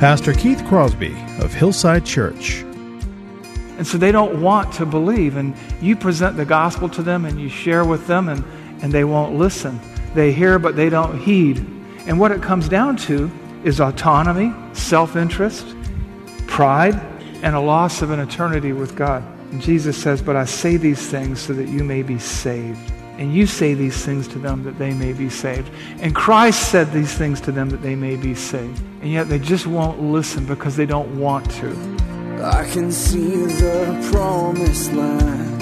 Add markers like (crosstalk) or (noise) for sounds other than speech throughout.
Pastor Keith Crosby of Hillside Church. And so they don't want to believe. And you present the gospel to them and you share with them, and, and they won't listen. They hear, but they don't heed. And what it comes down to is autonomy, self interest, pride, and a loss of an eternity with God. And Jesus says, But I say these things so that you may be saved. And you say these things to them that they may be saved. And Christ said these things to them that they may be saved. And yet they just won't listen because they don't want to. I can see the promised land,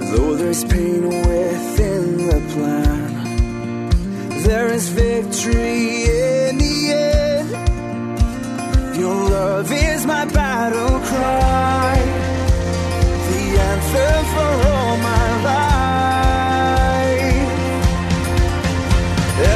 though there's pain within the plan. There is victory in the end. Your love is my battle cry, the answer for all my life.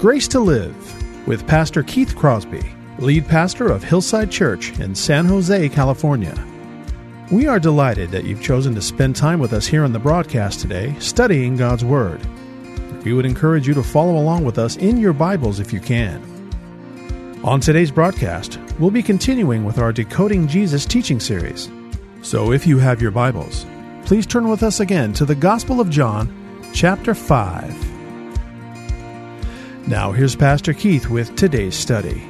Grace to Live with Pastor Keith Crosby, lead pastor of Hillside Church in San Jose, California. We are delighted that you've chosen to spend time with us here on the broadcast today, studying God's Word. We would encourage you to follow along with us in your Bibles if you can. On today's broadcast, we'll be continuing with our Decoding Jesus teaching series. So if you have your Bibles, please turn with us again to the Gospel of John, chapter 5. Now, here's Pastor Keith with today's study.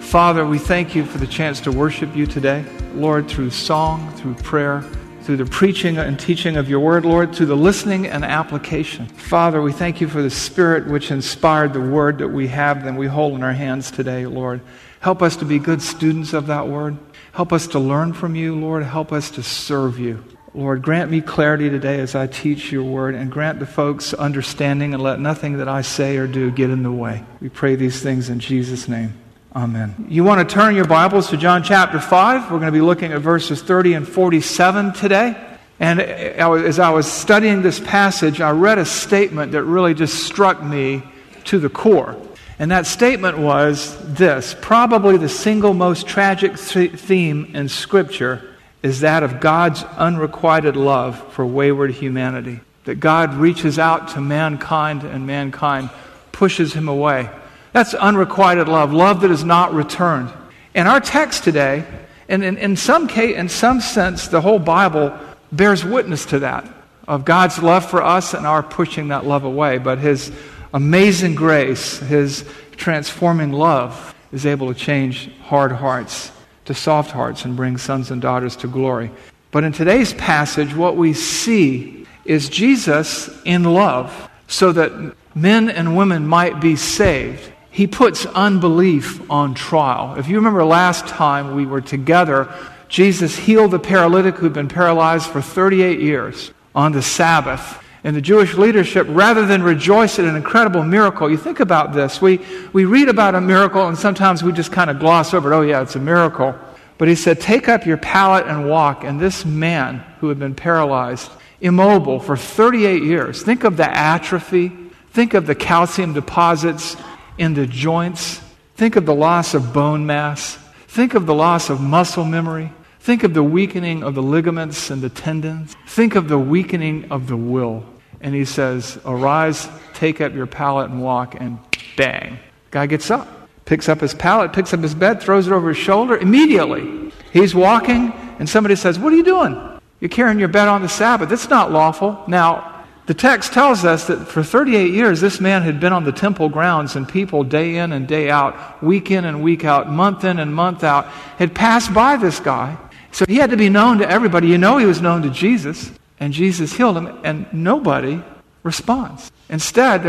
Father, we thank you for the chance to worship you today. Lord, through song, through prayer, through the preaching and teaching of your word, Lord, through the listening and application. Father, we thank you for the spirit which inspired the word that we have and we hold in our hands today, Lord. Help us to be good students of that word. Help us to learn from you, Lord. Help us to serve you. Lord, grant me clarity today as I teach your word and grant the folks understanding and let nothing that I say or do get in the way. We pray these things in Jesus' name. Amen. You want to turn your Bibles to John chapter 5. We're going to be looking at verses 30 and 47 today. And as I was studying this passage, I read a statement that really just struck me to the core. And that statement was this probably the single most tragic theme in Scripture is that of God's unrequited love for wayward humanity. That God reaches out to mankind and mankind pushes him away. That's unrequited love, love that is not returned. And our text today, and in, in, some case, in some sense, the whole Bible bears witness to that, of God's love for us and our pushing that love away. But His amazing grace, His transforming love, is able to change hard hearts to soft hearts and bring sons and daughters to glory. But in today's passage, what we see is Jesus in love so that men and women might be saved. He puts unbelief on trial. If you remember last time we were together, Jesus healed the paralytic who'd been paralyzed for 38 years on the Sabbath. And the Jewish leadership, rather than rejoice at an incredible miracle, you think about this. We, we read about a miracle and sometimes we just kind of gloss over it. Oh, yeah, it's a miracle. But he said, Take up your pallet and walk. And this man who had been paralyzed, immobile for 38 years, think of the atrophy, think of the calcium deposits in the joints, think of the loss of bone mass, think of the loss of muscle memory, Think of the weakening of the ligaments and the tendons. Think of the weakening of the will. And he says, Arise, take up your pallet and walk, and bang. Guy gets up, picks up his pallet, picks up his bed, throws it over his shoulder. Immediately, he's walking, and somebody says, What are you doing? You're carrying your bed on the Sabbath. It's not lawful. Now, The text tells us that for 38 years, this man had been on the temple grounds, and people day in and day out, week in and week out, month in and month out, had passed by this guy. So he had to be known to everybody. You know he was known to Jesus, and Jesus healed him, and nobody responds. Instead,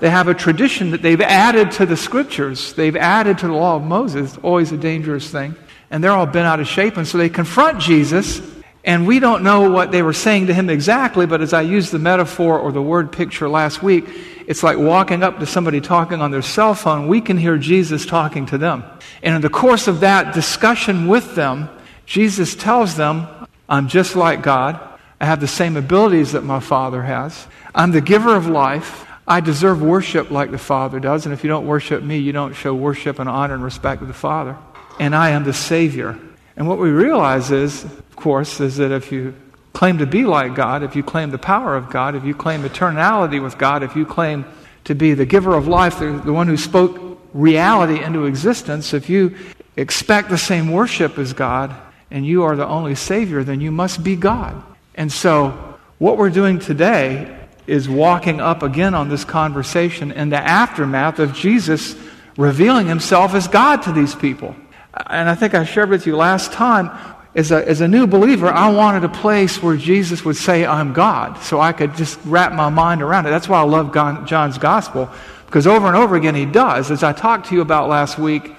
they have a tradition that they've added to the scriptures, they've added to the law of Moses, always a dangerous thing, and they're all bent out of shape, and so they confront Jesus and we don't know what they were saying to him exactly, but as I used the metaphor or the word picture last week, it's like walking up to somebody talking on their cell phone. We can hear Jesus talking to them. And in the course of that discussion with them, Jesus tells them, I'm just like God. I have the same abilities that my Father has. I'm the giver of life. I deserve worship like the Father does. And if you don't worship me, you don't show worship and honor and respect to the Father. And I am the Savior. And what we realize is, of course, is that if you claim to be like God, if you claim the power of God, if you claim eternality with God, if you claim to be the giver of life, the, the one who spoke reality into existence, if you expect the same worship as God and you are the only Savior, then you must be God. And so, what we're doing today is walking up again on this conversation in the aftermath of Jesus revealing himself as God to these people. And I think I shared with you last time, as a, as a new believer, I wanted a place where Jesus would say, I'm God, so I could just wrap my mind around it. That's why I love John's gospel, because over and over again he does. As I talked to you about last week,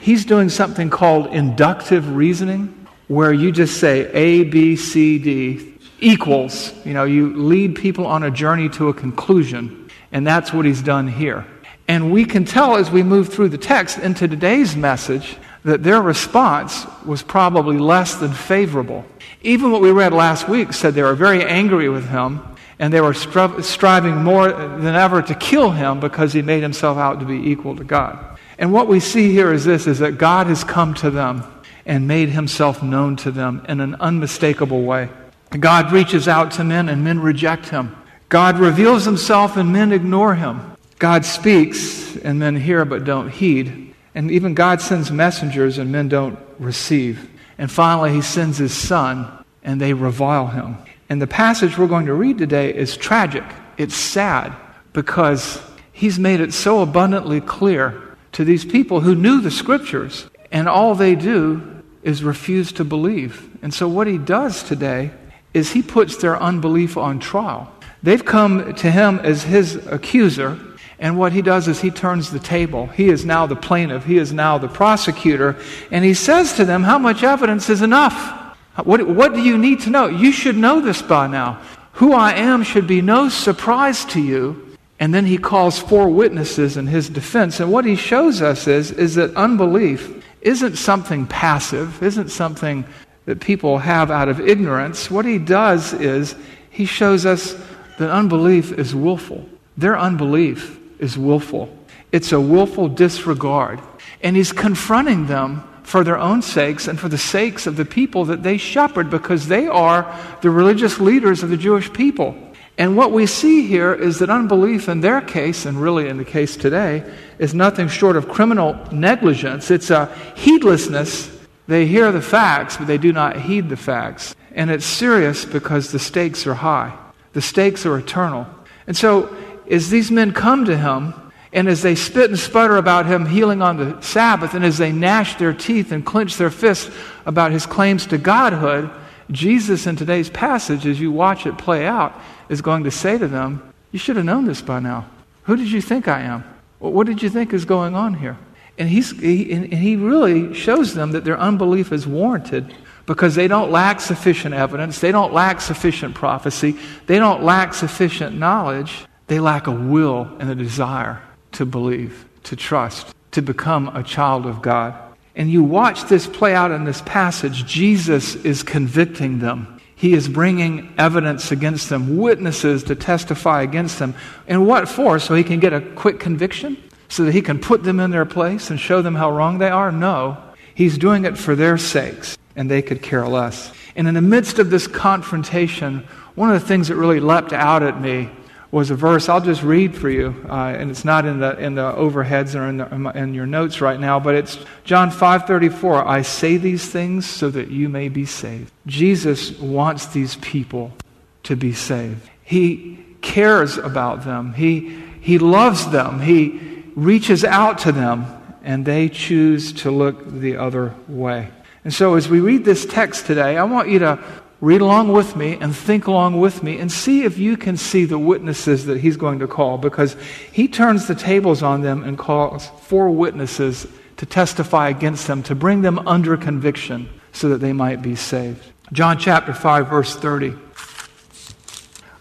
he's doing something called inductive reasoning, where you just say A, B, C, D equals. You know, you lead people on a journey to a conclusion, and that's what he's done here. And we can tell as we move through the text into today's message that their response was probably less than favorable. Even what we read last week said they were very angry with him and they were stri- striving more than ever to kill him because he made himself out to be equal to God. And what we see here is this is that God has come to them and made himself known to them in an unmistakable way. God reaches out to men and men reject him. God reveals himself and men ignore him. God speaks and men hear but don't heed. And even God sends messengers and men don't receive. And finally, he sends his son and they revile him. And the passage we're going to read today is tragic. It's sad because he's made it so abundantly clear to these people who knew the scriptures, and all they do is refuse to believe. And so, what he does today is he puts their unbelief on trial. They've come to him as his accuser, and what he does is he turns the table. He is now the plaintiff, he is now the prosecutor, and he says to them, How much evidence is enough? What, what do you need to know? You should know this by now. Who I am should be no surprise to you. And then he calls four witnesses in his defense. And what he shows us is, is that unbelief isn't something passive, isn't something that people have out of ignorance. What he does is he shows us that unbelief is willful. Their unbelief is willful. It's a willful disregard. And he's confronting them for their own sakes and for the sakes of the people that they shepherd because they are the religious leaders of the Jewish people. And what we see here is that unbelief in their case, and really in the case today, is nothing short of criminal negligence. It's a heedlessness. They hear the facts, but they do not heed the facts. And it's serious because the stakes are high, the stakes are eternal. And so as these men come to him, and as they spit and sputter about him healing on the Sabbath, and as they gnash their teeth and clench their fists about his claims to godhood, Jesus in today's passage, as you watch it play out, is going to say to them, You should have known this by now. Who did you think I am? What did you think is going on here? And, he's, he, and he really shows them that their unbelief is warranted because they don't lack sufficient evidence, they don't lack sufficient prophecy, they don't lack sufficient knowledge. They lack a will and a desire to believe, to trust, to become a child of God. And you watch this play out in this passage. Jesus is convicting them. He is bringing evidence against them, witnesses to testify against them. And what for? So he can get a quick conviction? So that he can put them in their place and show them how wrong they are? No. He's doing it for their sakes, and they could care less. And in the midst of this confrontation, one of the things that really leapt out at me was a verse I'll just read for you, uh, and it's not in the in the overheads or in, the, in your notes right now, but it's John five thirty four. I say these things so that you may be saved. Jesus wants these people to be saved. He cares about them. He, he loves them. He reaches out to them, and they choose to look the other way. And so, as we read this text today, I want you to read along with me and think along with me and see if you can see the witnesses that he's going to call because he turns the tables on them and calls four witnesses to testify against them, to bring them under conviction so that they might be saved. John chapter 5, verse 30.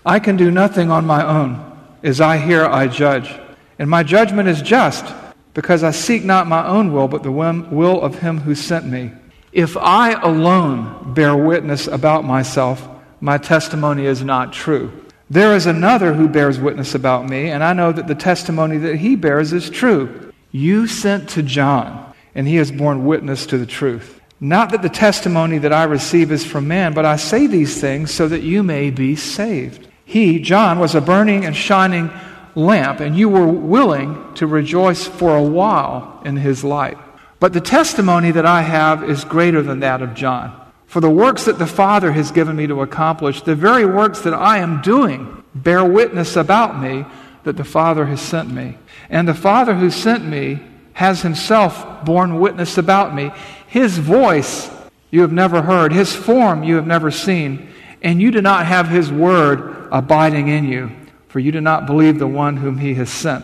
I can do nothing on my own. As I hear, I judge. And my judgment is just, because I seek not my own will, but the will of him who sent me. If I alone bear witness about myself, my testimony is not true. There is another who bears witness about me, and I know that the testimony that he bears is true. You sent to John, and he has borne witness to the truth. Not that the testimony that I receive is from man, but I say these things so that you may be saved. He, John, was a burning and shining lamp, and you were willing to rejoice for a while in his light. But the testimony that I have is greater than that of John. For the works that the Father has given me to accomplish, the very works that I am doing, bear witness about me that the Father has sent me. And the Father who sent me has himself borne witness about me. His voice you have never heard, his form you have never seen, and you do not have his word abiding in you, for you do not believe the one whom he has sent.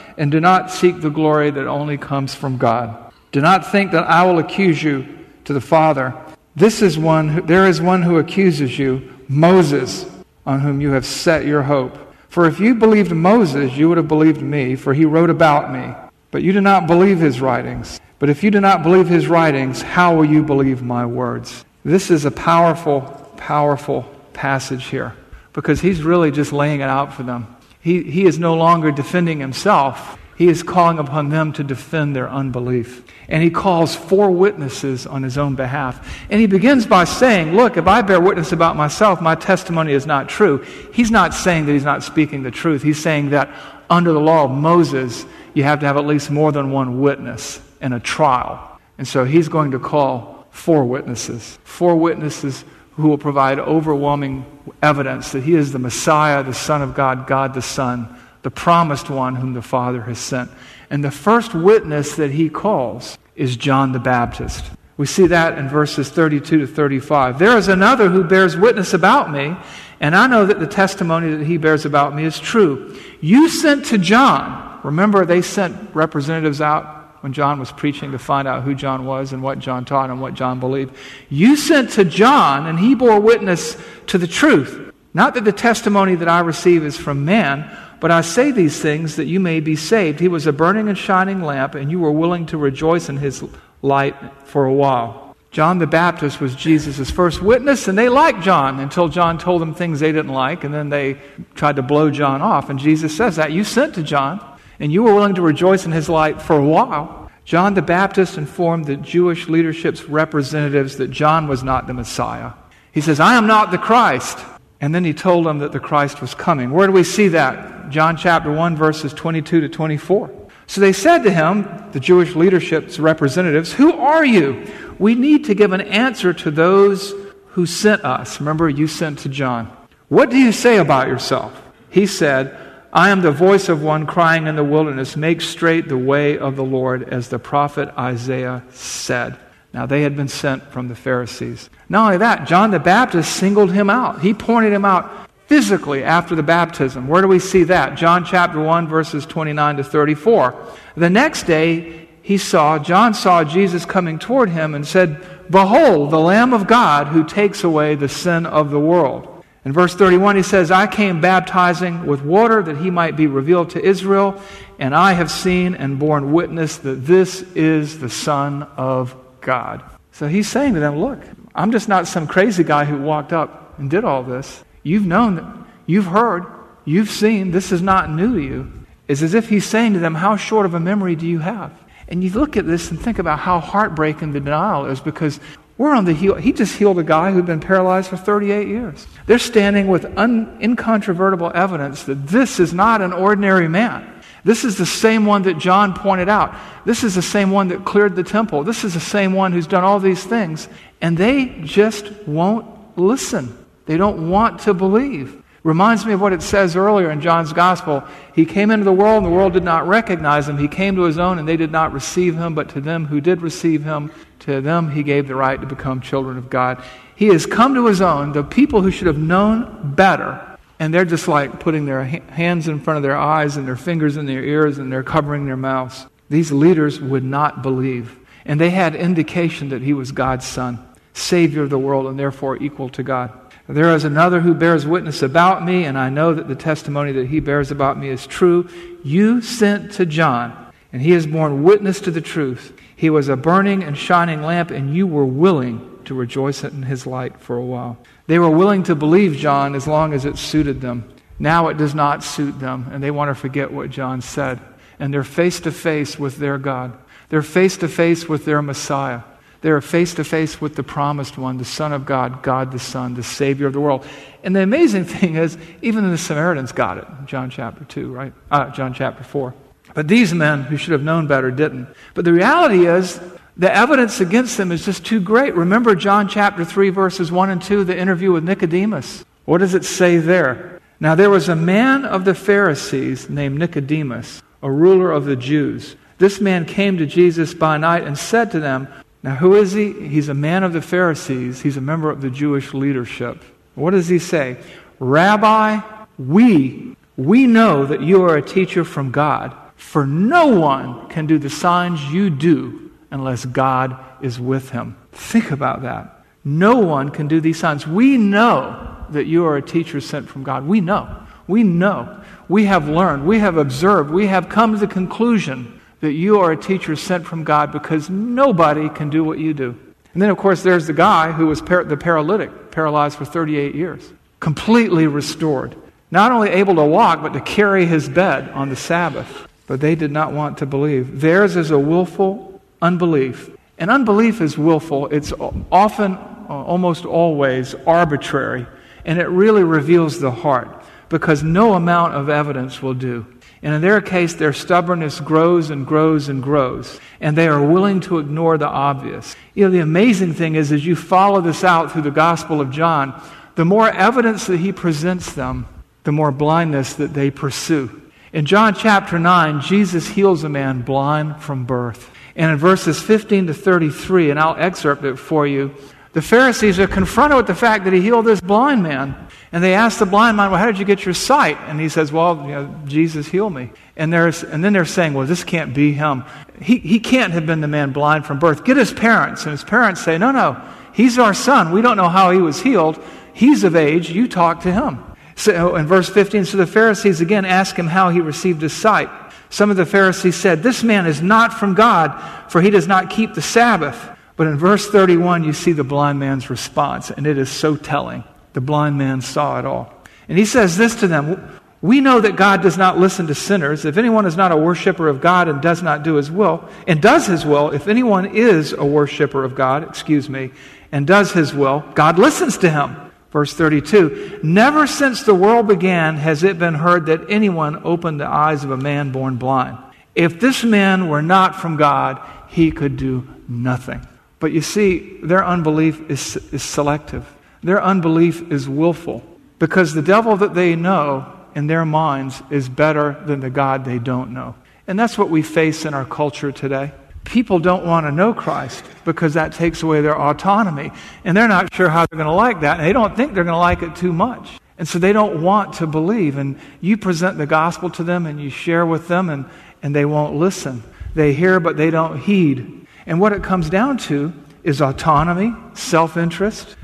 and do not seek the glory that only comes from God? Do not think that I will accuse you to the Father. This is one who, there is one who accuses you, Moses, on whom you have set your hope. For if you believed Moses, you would have believed me, for he wrote about me. But you do not believe his writings. But if you do not believe his writings, how will you believe my words? This is a powerful, powerful passage here because he's really just laying it out for them. He, he is no longer defending himself, he is calling upon them to defend their unbelief. And he calls four witnesses on his own behalf. And he begins by saying, Look, if I bear witness about myself, my testimony is not true. He's not saying that he's not speaking the truth. He's saying that under the law of Moses, you have to have at least more than one witness in a trial. And so he's going to call four witnesses, four witnesses who will provide overwhelming evidence that he is the Messiah, the Son of God, God the Son, the promised one whom the Father has sent. And the first witness that he calls is John the Baptist. We see that in verses 32 to 35. There is another who bears witness about me, and I know that the testimony that he bears about me is true. You sent to John Remember, they sent representatives out when John was preaching to find out who John was and what John taught and what John believed. You sent to John, and he bore witness to the truth. Not that the testimony that I receive is from man, but I say these things that you may be saved. He was a burning and shining lamp, and you were willing to rejoice in his light for a while. John the Baptist was Jesus' first witness, and they liked John until John told them things they didn't like, and then they tried to blow John off. And Jesus says that. You sent to John and you were willing to rejoice in his light for a while. John the Baptist informed the Jewish leadership's representatives that John was not the Messiah. He says, I am not the Christ. And then he told them that the Christ was coming. Where do we see that? John chapter 1, verses 22 to 24. So they said to him, the Jewish leadership's representatives, Who are you? We need to give an answer to those who sent us. Remember, you sent to John. What do you say about yourself? He said, I am the voice of one crying in the wilderness, make straight the way of the Lord, as the prophet Isaiah said. Now, they had been sent from the Pharisees. Not only that, John the Baptist singled him out. He pointed him out physically after the baptism. Where do we see that? John chapter 1, verses 29 to 34. The next day, he saw, John saw Jesus coming toward him and said, Behold, the Lamb of God who takes away the sin of the world. In verse 31, he says, I came baptizing with water that he might be revealed to Israel, and I have seen and borne witness that this is the Son of God. So he's saying to them, Look, I'm just not some crazy guy who walked up and did all this. You've known, you've heard, you've seen. This is not new to you. It's as if he's saying to them, How short of a memory do you have? And you look at this and think about how heartbreaking the denial is because we're on the heel. He just healed a guy who'd been paralyzed for 38 years. They're standing with un, incontrovertible evidence that this is not an ordinary man. This is the same one that John pointed out. This is the same one that cleared the temple. This is the same one who's done all these things. And they just won't listen. They don't want to believe. Reminds me of what it says earlier in John's gospel. He came into the world, and the world did not recognize him. He came to his own, and they did not receive him. But to them who did receive him, to them he gave the right to become children of God. He has come to his own, the people who should have known better. And they're just like putting their hands in front of their eyes and their fingers in their ears, and they're covering their mouths. These leaders would not believe. And they had indication that he was God's son, Savior of the world, and therefore equal to God. There is another who bears witness about me, and I know that the testimony that he bears about me is true. You sent to John, and he has borne witness to the truth. He was a burning and shining lamp, and you were willing to rejoice in his light for a while. They were willing to believe John as long as it suited them. Now it does not suit them, and they want to forget what John said. And they're face to face with their God. They're face to face with their Messiah. They're face to face with the promised one, the Son of God, God the Son, the Savior of the world. And the amazing (laughs) thing is, even the Samaritans got it. John chapter 2, right? Uh, John chapter 4. But these men who should have known better didn't. But the reality is, the evidence against them is just too great. Remember John chapter 3, verses 1 and 2, the interview with Nicodemus. What does it say there? Now, there was a man of the Pharisees named Nicodemus, a ruler of the Jews. This man came to Jesus by night and said to them, now, who is he? He's a man of the Pharisees. He's a member of the Jewish leadership. What does he say? Rabbi, we, we know that you are a teacher from God, for no one can do the signs you do unless God is with him. Think about that. No one can do these signs. We know that you are a teacher sent from God. We know. We know. We have learned. We have observed. We have come to the conclusion that you are a teacher sent from God because nobody can do what you do. And then, of course, there's the guy who was par- the paralytic, paralyzed for 38 years, completely restored, not only able to walk, but to carry his bed on the Sabbath. But they did not want to believe. Theirs is a willful unbelief. And unbelief is willful, it's often, uh, almost always, arbitrary. And it really reveals the heart because no amount of evidence will do. And in their case, their stubbornness grows and grows and grows. And they are willing to ignore the obvious. You know, the amazing thing is, as you follow this out through the Gospel of John, the more evidence that he presents them, the more blindness that they pursue. In John chapter 9, Jesus heals a man blind from birth. And in verses 15 to 33, and I'll excerpt it for you, the Pharisees are confronted with the fact that he healed this blind man. And they ask the blind man, Well, how did you get your sight? And he says, Well, you know, Jesus healed me. And, there's, and then they're saying, Well, this can't be him. He, he can't have been the man blind from birth. Get his parents. And his parents say, No, no, he's our son. We don't know how he was healed. He's of age. You talk to him. So in verse 15, so the Pharisees again ask him how he received his sight. Some of the Pharisees said, This man is not from God, for he does not keep the Sabbath. But in verse 31, you see the blind man's response, and it is so telling. The blind man saw it all. And he says this to them We know that God does not listen to sinners. If anyone is not a worshiper of God and does not do his will, and does his will, if anyone is a worshiper of God, excuse me, and does his will, God listens to him. Verse 32 Never since the world began has it been heard that anyone opened the eyes of a man born blind. If this man were not from God, he could do nothing. But you see, their unbelief is, is selective. Their unbelief is willful because the devil that they know in their minds is better than the God they don't know. And that's what we face in our culture today. People don't want to know Christ because that takes away their autonomy. And they're not sure how they're going to like that. And they don't think they're going to like it too much. And so they don't want to believe. And you present the gospel to them and you share with them, and, and they won't listen. They hear, but they don't heed. And what it comes down to is autonomy, self interest,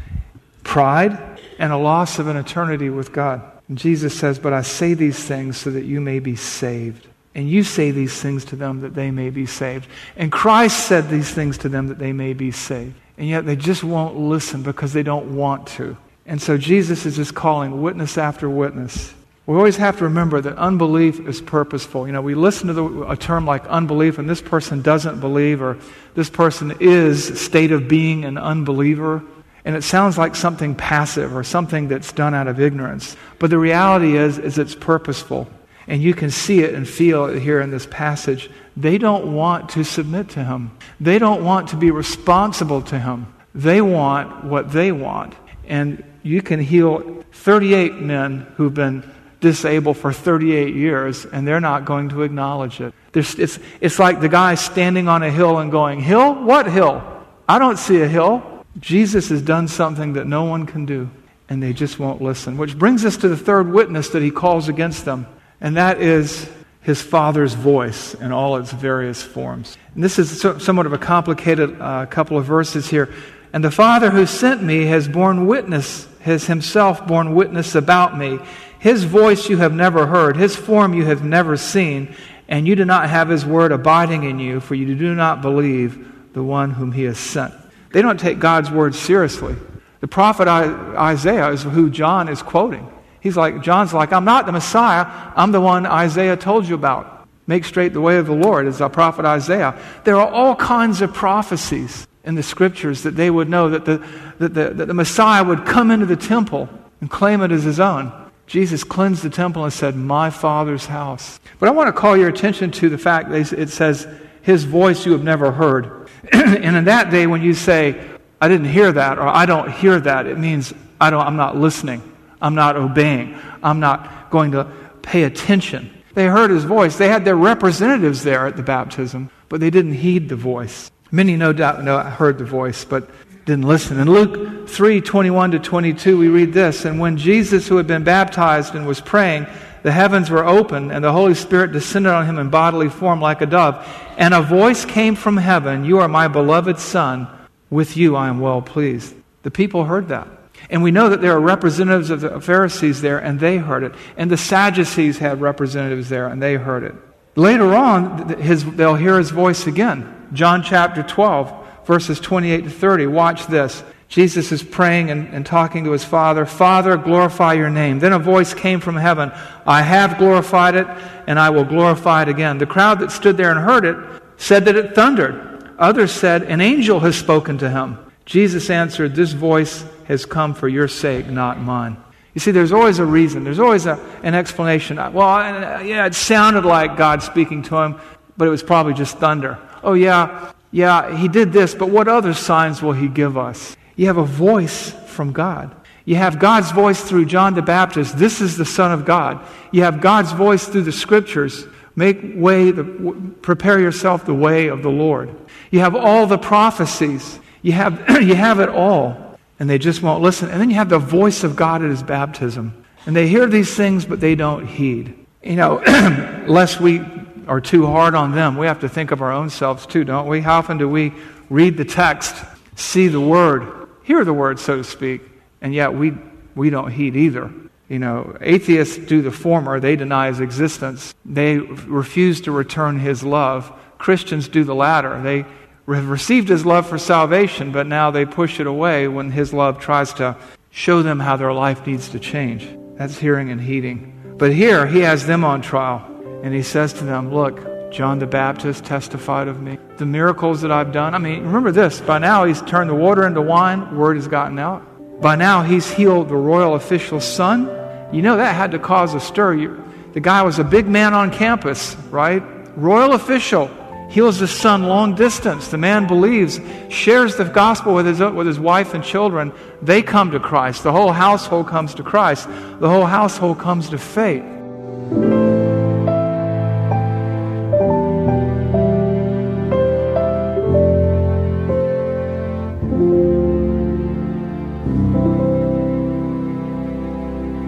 pride, and a loss of an eternity with God. And Jesus says, But I say these things so that you may be saved. And you say these things to them that they may be saved. And Christ said these things to them that they may be saved. And yet they just won't listen because they don't want to. And so Jesus is just calling witness after witness. We always have to remember that unbelief is purposeful. You know, we listen to the, a term like unbelief, and this person doesn't believe, or this person is state of being an unbeliever. And it sounds like something passive or something that's done out of ignorance. But the reality is, is it's purposeful. And you can see it and feel it here in this passage. They don't want to submit to him. They don't want to be responsible to him. They want what they want. And you can heal 38 men who've been disabled for 38 years, and they're not going to acknowledge it. it's, it's like the guy standing on a hill and going, Hill? What hill? I don't see a hill. Jesus has done something that no one can do, and they just won't listen. Which brings us to the third witness that he calls against them, and that is his Father's voice in all its various forms. And this is so, somewhat of a complicated uh, couple of verses here. And the Father who sent me has borne witness, has himself borne witness about me. His voice you have never heard, his form you have never seen, and you do not have his word abiding in you, for you do not believe the one whom he has sent. They don't take God's word seriously. The prophet Isaiah is who John is quoting. He's like, John's like, I'm not the Messiah, I'm the one Isaiah told you about. Make straight the way of the Lord, is the prophet Isaiah. There are all kinds of prophecies in the scriptures that they would know that the, that the, that the Messiah would come into the temple and claim it as his own. Jesus cleansed the temple and said, My Father's house. But I want to call your attention to the fact that it says, His voice you have never heard. (clears throat) and in that day, when you say, I didn't hear that, or I don't hear that, it means I don't, I'm not listening. I'm not obeying. I'm not going to pay attention. They heard his voice. They had their representatives there at the baptism, but they didn't heed the voice. Many, no doubt, heard the voice, but didn't listen. In Luke 3 21 to 22, we read this And when Jesus, who had been baptized and was praying, the heavens were open, and the Holy Spirit descended on him in bodily form like a dove. And a voice came from heaven You are my beloved Son. With you I am well pleased. The people heard that. And we know that there are representatives of the Pharisees there, and they heard it. And the Sadducees had representatives there, and they heard it. Later on, his, they'll hear his voice again. John chapter 12 verses 28 to 30. Watch this. Jesus is praying and, and, talking to his Father. Father, glorify your name. Then a voice came from heaven I have glorified it, and I will glorify it again. The crowd that stood there and heard it said that it thundered. Others said, An angel has spoken to him. Jesus answered, This voice has come for your sake, not mine. You see, there's always a reason, there's always a, an explanation. Well, uh, yeah, it sounded like God speaking to him, but it was probably just thunder. Oh, yeah, yeah, he did this, but what other signs will he give us? You have a voice from God. You have God's voice through John the Baptist. This is the Son of God. You have God's voice through the Scriptures. Make way, the, prepare yourself the way of the Lord. You have all the prophecies. You have, (clears throat) you have it all. And they just won't listen. And then you have the voice of God at his baptism. And they hear these things, but they don't heed. You know, (clears throat) lest we are too hard on them. We have to think of our own selves too, don't we? How often do we read the text, see the word, hear the word, so to speak, and yet we, we don't heed either? You know, atheists do the former, they deny his existence, they refuse to return his love. Christians do the latter. They have received his love for salvation, but now they push it away when his love tries to show them how their life needs to change. That's hearing and heeding. But here, he has them on trial. And he says to them, Look, John the Baptist testified of me. The miracles that I've done. I mean, remember this. By now, he's turned the water into wine. Word has gotten out. By now, he's healed the royal official's son. You know, that had to cause a stir. the guy was a big man on campus, right? Royal official. Heals his son long distance. The man believes, shares the gospel with his, with his wife and children. They come to Christ. The whole household comes to Christ. The whole household comes to faith.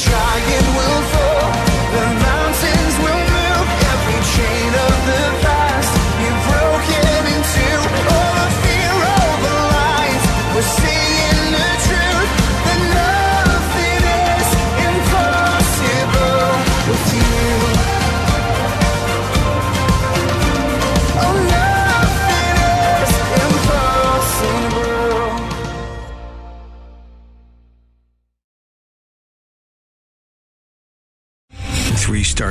Every